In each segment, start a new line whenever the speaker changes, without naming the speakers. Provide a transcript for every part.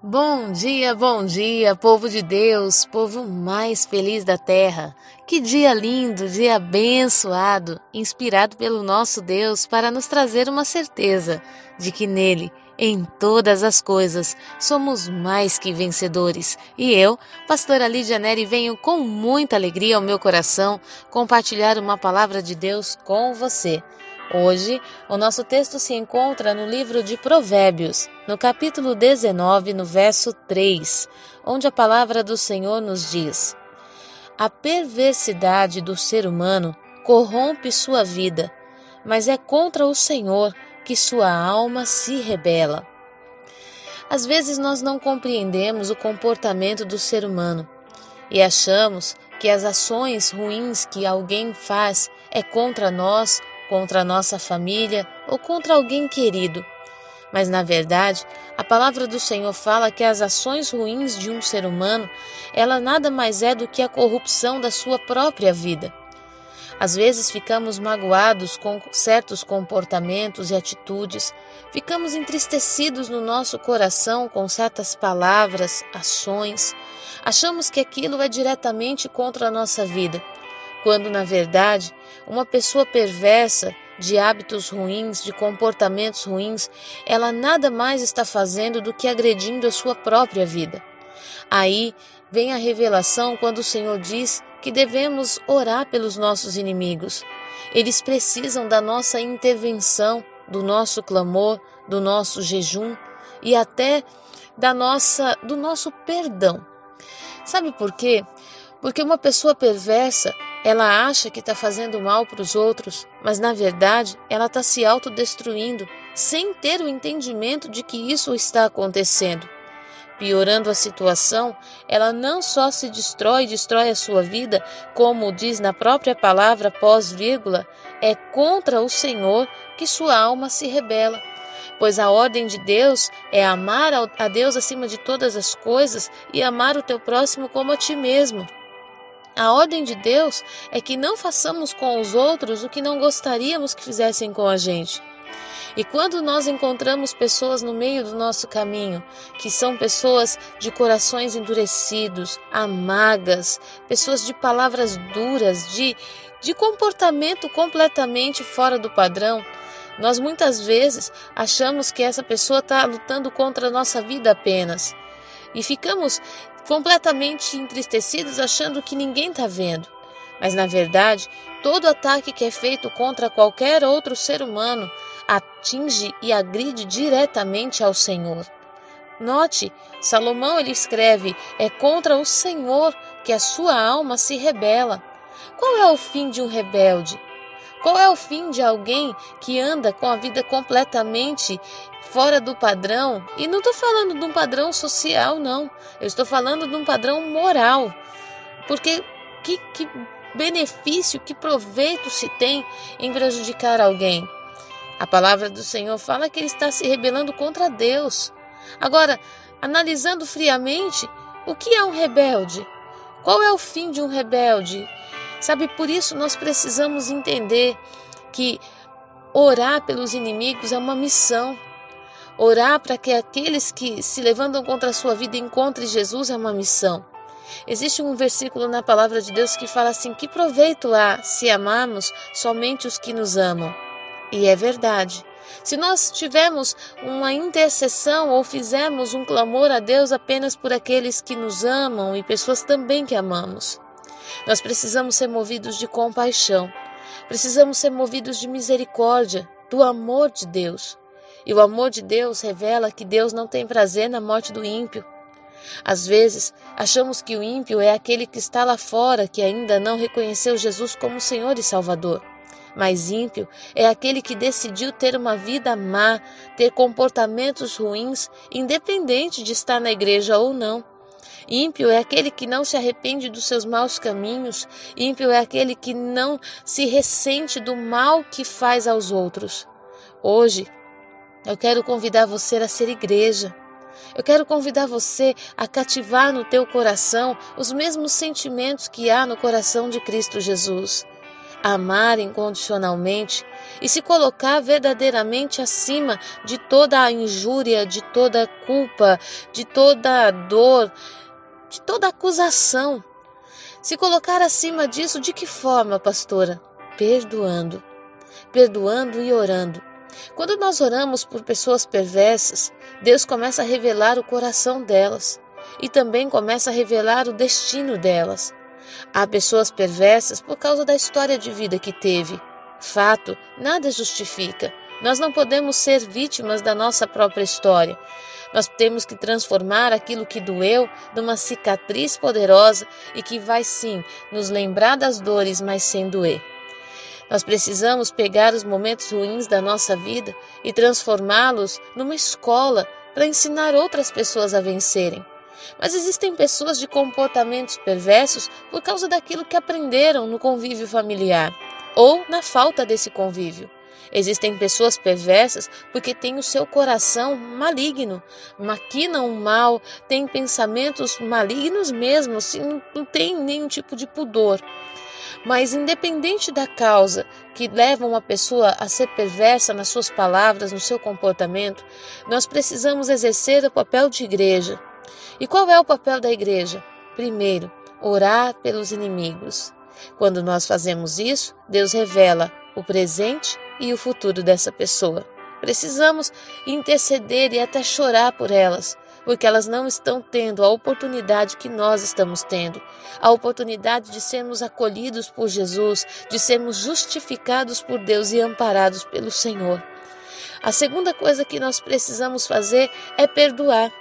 Bom dia, bom dia, povo de Deus, povo mais feliz da terra. Que dia lindo, dia abençoado, inspirado pelo nosso Deus para nos trazer uma certeza de que nele, em todas as coisas, somos mais que vencedores. E eu, pastora Lídia Neri, venho com muita alegria ao meu coração compartilhar uma palavra de Deus com você. Hoje, o nosso texto se encontra no livro de Provérbios, no capítulo 19, no verso 3, onde a palavra do Senhor nos diz: A perversidade do ser humano corrompe sua vida, mas é contra o Senhor que sua alma se rebela. Às vezes nós não compreendemos o comportamento do ser humano e achamos que as ações ruins que alguém faz é contra nós contra a nossa família ou contra alguém querido. Mas na verdade, a palavra do Senhor fala que as ações ruins de um ser humano, ela nada mais é do que a corrupção da sua própria vida. Às vezes ficamos magoados com certos comportamentos e atitudes, ficamos entristecidos no nosso coração com certas palavras, ações, achamos que aquilo é diretamente contra a nossa vida, quando na verdade uma pessoa perversa, de hábitos ruins, de comportamentos ruins, ela nada mais está fazendo do que agredindo a sua própria vida. Aí vem a revelação quando o Senhor diz que devemos orar pelos nossos inimigos. Eles precisam da nossa intervenção, do nosso clamor, do nosso jejum e até da nossa do nosso perdão. Sabe por quê? Porque uma pessoa perversa, ela acha que está fazendo mal para os outros, mas na verdade ela está se autodestruindo sem ter o entendimento de que isso está acontecendo. Piorando a situação, ela não só se destrói e destrói a sua vida, como diz na própria palavra pós-vírgula, é contra o Senhor que sua alma se rebela. Pois a ordem de Deus é amar a Deus acima de todas as coisas e amar o teu próximo como a ti mesmo. A ordem de Deus é que não façamos com os outros o que não gostaríamos que fizessem com a gente. E quando nós encontramos pessoas no meio do nosso caminho, que são pessoas de corações endurecidos, amargas, pessoas de palavras duras, de, de comportamento completamente fora do padrão, nós muitas vezes achamos que essa pessoa está lutando contra a nossa vida apenas. E ficamos completamente entristecidos achando que ninguém está vendo. Mas na verdade, todo ataque que é feito contra qualquer outro ser humano atinge e agride diretamente ao Senhor. Note, Salomão ele escreve: é contra o Senhor que a sua alma se rebela. Qual é o fim de um rebelde? Qual é o fim de alguém que anda com a vida completamente fora do padrão? E não estou falando de um padrão social, não. Eu estou falando de um padrão moral. Porque que, que benefício, que proveito se tem em prejudicar alguém? A palavra do Senhor fala que ele está se rebelando contra Deus. Agora, analisando friamente, o que é um rebelde? Qual é o fim de um rebelde? Sabe, por isso nós precisamos entender que orar pelos inimigos é uma missão. Orar para que aqueles que se levantam contra a sua vida encontrem Jesus é uma missão. Existe um versículo na palavra de Deus que fala assim: Que proveito há se amarmos somente os que nos amam? E é verdade. Se nós tivermos uma intercessão ou fizermos um clamor a Deus apenas por aqueles que nos amam e pessoas também que amamos, nós precisamos ser movidos de compaixão, precisamos ser movidos de misericórdia, do amor de Deus. E o amor de Deus revela que Deus não tem prazer na morte do ímpio. Às vezes, achamos que o ímpio é aquele que está lá fora, que ainda não reconheceu Jesus como Senhor e Salvador. Mas ímpio é aquele que decidiu ter uma vida má, ter comportamentos ruins, independente de estar na igreja ou não. Ímpio é aquele que não se arrepende dos seus maus caminhos. Ímpio é aquele que não se ressente do mal que faz aos outros. Hoje, eu quero convidar você a ser igreja. Eu quero convidar você a cativar no teu coração os mesmos sentimentos que há no coração de Cristo Jesus. amar incondicionalmente e se colocar verdadeiramente acima de toda a injúria, de toda a culpa, de toda a dor, de toda acusação. Se colocar acima disso, de que forma, pastora? Perdoando. Perdoando e orando. Quando nós oramos por pessoas perversas, Deus começa a revelar o coração delas e também começa a revelar o destino delas. Há pessoas perversas por causa da história de vida que teve. Fato, nada justifica. Nós não podemos ser vítimas da nossa própria história. Nós temos que transformar aquilo que doeu numa cicatriz poderosa e que vai sim nos lembrar das dores, mas sem doer. Nós precisamos pegar os momentos ruins da nossa vida e transformá-los numa escola para ensinar outras pessoas a vencerem. Mas existem pessoas de comportamentos perversos por causa daquilo que aprenderam no convívio familiar ou na falta desse convívio. Existem pessoas perversas porque têm o seu coração maligno, maquinam o mal, têm pensamentos malignos mesmo, assim, não tem nenhum tipo de pudor. Mas, independente da causa que leva uma pessoa a ser perversa nas suas palavras, no seu comportamento, nós precisamos exercer o papel de igreja. E qual é o papel da igreja? Primeiro, orar pelos inimigos. Quando nós fazemos isso, Deus revela o presente e o futuro dessa pessoa. Precisamos interceder e até chorar por elas, porque elas não estão tendo a oportunidade que nós estamos tendo, a oportunidade de sermos acolhidos por Jesus, de sermos justificados por Deus e amparados pelo Senhor. A segunda coisa que nós precisamos fazer é perdoar,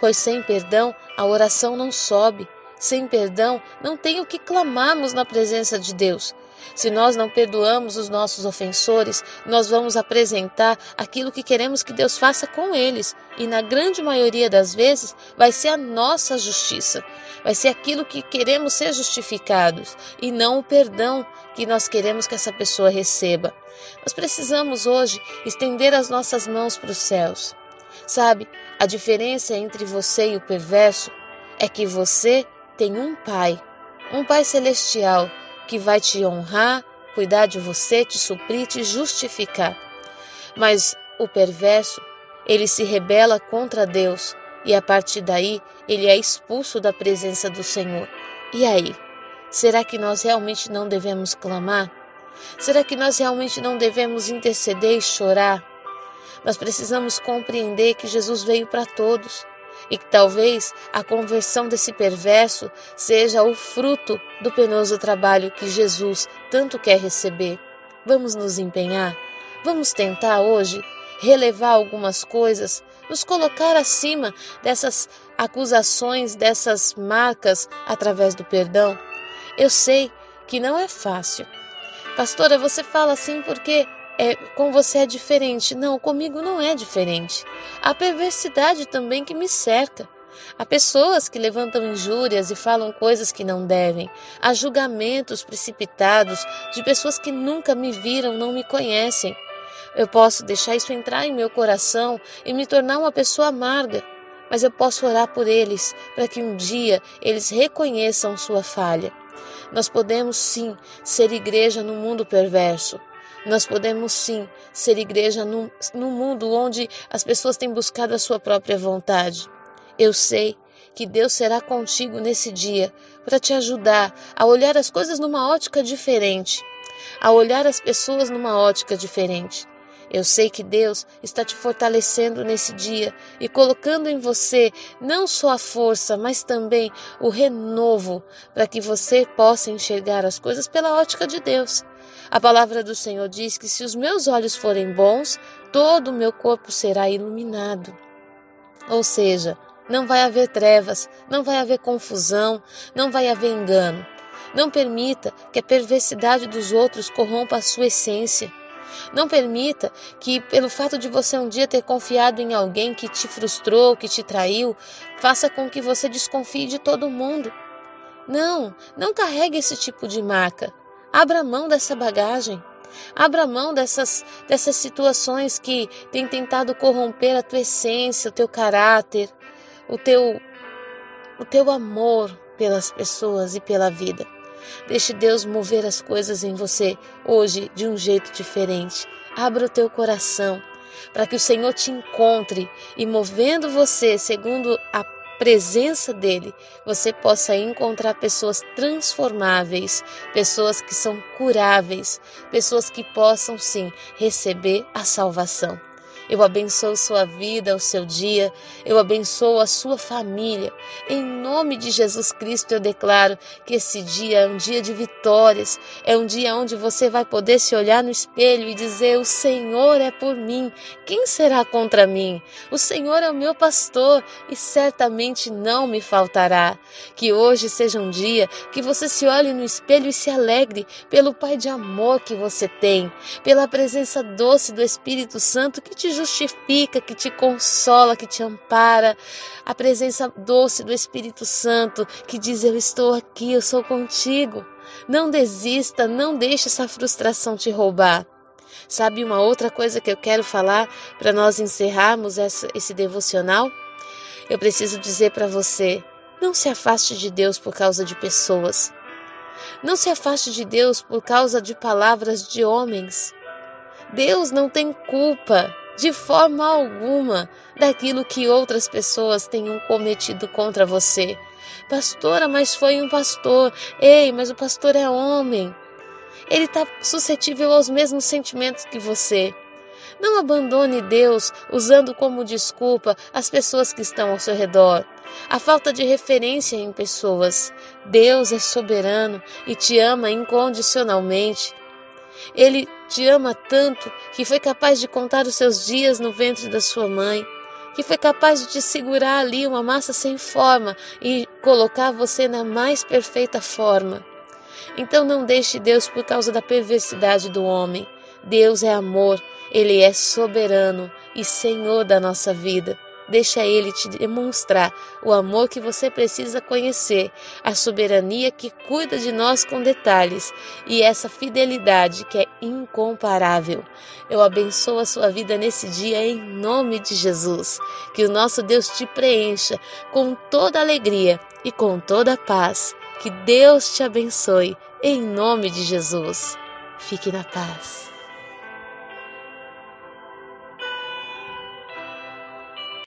pois sem perdão a oração não sobe. Sem perdão, não tem o que clamarmos na presença de Deus. Se nós não perdoamos os nossos ofensores, nós vamos apresentar aquilo que queremos que Deus faça com eles, e na grande maioria das vezes vai ser a nossa justiça, vai ser aquilo que queremos ser justificados, e não o perdão que nós queremos que essa pessoa receba. Nós precisamos hoje estender as nossas mãos para os céus. Sabe, a diferença entre você e o perverso é que você tem um Pai, um Pai celestial que vai te honrar, cuidar de você, te suprir, te justificar. Mas o perverso, ele se rebela contra Deus e a partir daí ele é expulso da presença do Senhor. E aí? Será que nós realmente não devemos clamar? Será que nós realmente não devemos interceder e chorar? Nós precisamos compreender que Jesus veio para todos e que talvez a conversão desse perverso seja o fruto do penoso trabalho que Jesus tanto quer receber. Vamos nos empenhar? Vamos tentar hoje relevar algumas coisas, nos colocar acima dessas acusações, dessas marcas através do perdão? Eu sei que não é fácil. Pastora, você fala assim porque é, com você é diferente. Não, comigo não é diferente. Há perversidade também que me cerca. Há pessoas que levantam injúrias e falam coisas que não devem. Há julgamentos precipitados de pessoas que nunca me viram, não me conhecem. Eu posso deixar isso entrar em meu coração e me tornar uma pessoa amarga, mas eu posso orar por eles para que um dia eles reconheçam sua falha. Nós podemos sim ser igreja no mundo perverso. Nós podemos sim ser igreja num, num mundo onde as pessoas têm buscado a sua própria vontade. Eu sei que Deus será contigo nesse dia para te ajudar a olhar as coisas numa ótica diferente, a olhar as pessoas numa ótica diferente. Eu sei que Deus está te fortalecendo nesse dia e colocando em você não só a força, mas também o renovo para que você possa enxergar as coisas pela ótica de Deus. A palavra do Senhor diz que se os meus olhos forem bons, todo o meu corpo será iluminado. Ou seja, não vai haver trevas, não vai haver confusão, não vai haver engano. Não permita que a perversidade dos outros corrompa a sua essência. Não permita que, pelo fato de você um dia ter confiado em alguém que te frustrou, que te traiu, faça com que você desconfie de todo mundo. Não, não carregue esse tipo de marca. Abra mão dessa bagagem. Abra mão dessas, dessas situações que têm tentado corromper a tua essência, o teu caráter, o teu, o teu amor pelas pessoas e pela vida. Deixe Deus mover as coisas em você hoje de um jeito diferente. Abra o teu coração para que o Senhor te encontre e movendo você segundo a presença dele, você possa encontrar pessoas transformáveis, pessoas que são curáveis, pessoas que possam sim receber a salvação. Eu abençoo sua vida, o seu dia. Eu abençoo a sua família. Em nome de Jesus Cristo, eu declaro que esse dia é um dia de vitórias. É um dia onde você vai poder se olhar no espelho e dizer: O Senhor é por mim. Quem será contra mim? O Senhor é o meu pastor e certamente não me faltará. Que hoje seja um dia que você se olhe no espelho e se alegre pelo Pai de amor que você tem, pela presença doce do Espírito Santo que te justifica, que te consola, que te ampara. A presença doce do Espírito Santo que diz: Eu estou aqui, eu sou contigo. Não desista, não deixe essa frustração te roubar. Sabe uma outra coisa que eu quero falar para nós encerrarmos essa, esse devocional? Eu preciso dizer para você: não se afaste de Deus por causa de pessoas. Não se afaste de Deus por causa de palavras de homens. Deus não tem culpa de forma alguma daquilo que outras pessoas tenham cometido contra você. Pastora, mas foi um pastor. Ei, mas o pastor é homem. Ele está suscetível aos mesmos sentimentos que você. Não abandone Deus usando como desculpa as pessoas que estão ao seu redor. A falta de referência em pessoas. Deus é soberano e te ama incondicionalmente. Ele te ama tanto que foi capaz de contar os seus dias no ventre da sua mãe, que foi capaz de te segurar ali uma massa sem forma e colocar você na mais perfeita forma. Então não deixe Deus por causa da perversidade do homem. Deus é amor, ele é soberano e Senhor da nossa vida. Deixa Ele te demonstrar o amor que você precisa conhecer, a soberania que cuida de nós com detalhes e essa fidelidade que é incomparável. Eu abençoo a sua vida nesse dia em nome de Jesus. Que o nosso Deus te preencha com toda alegria e com toda paz. Que Deus te abençoe em nome de Jesus. Fique na paz.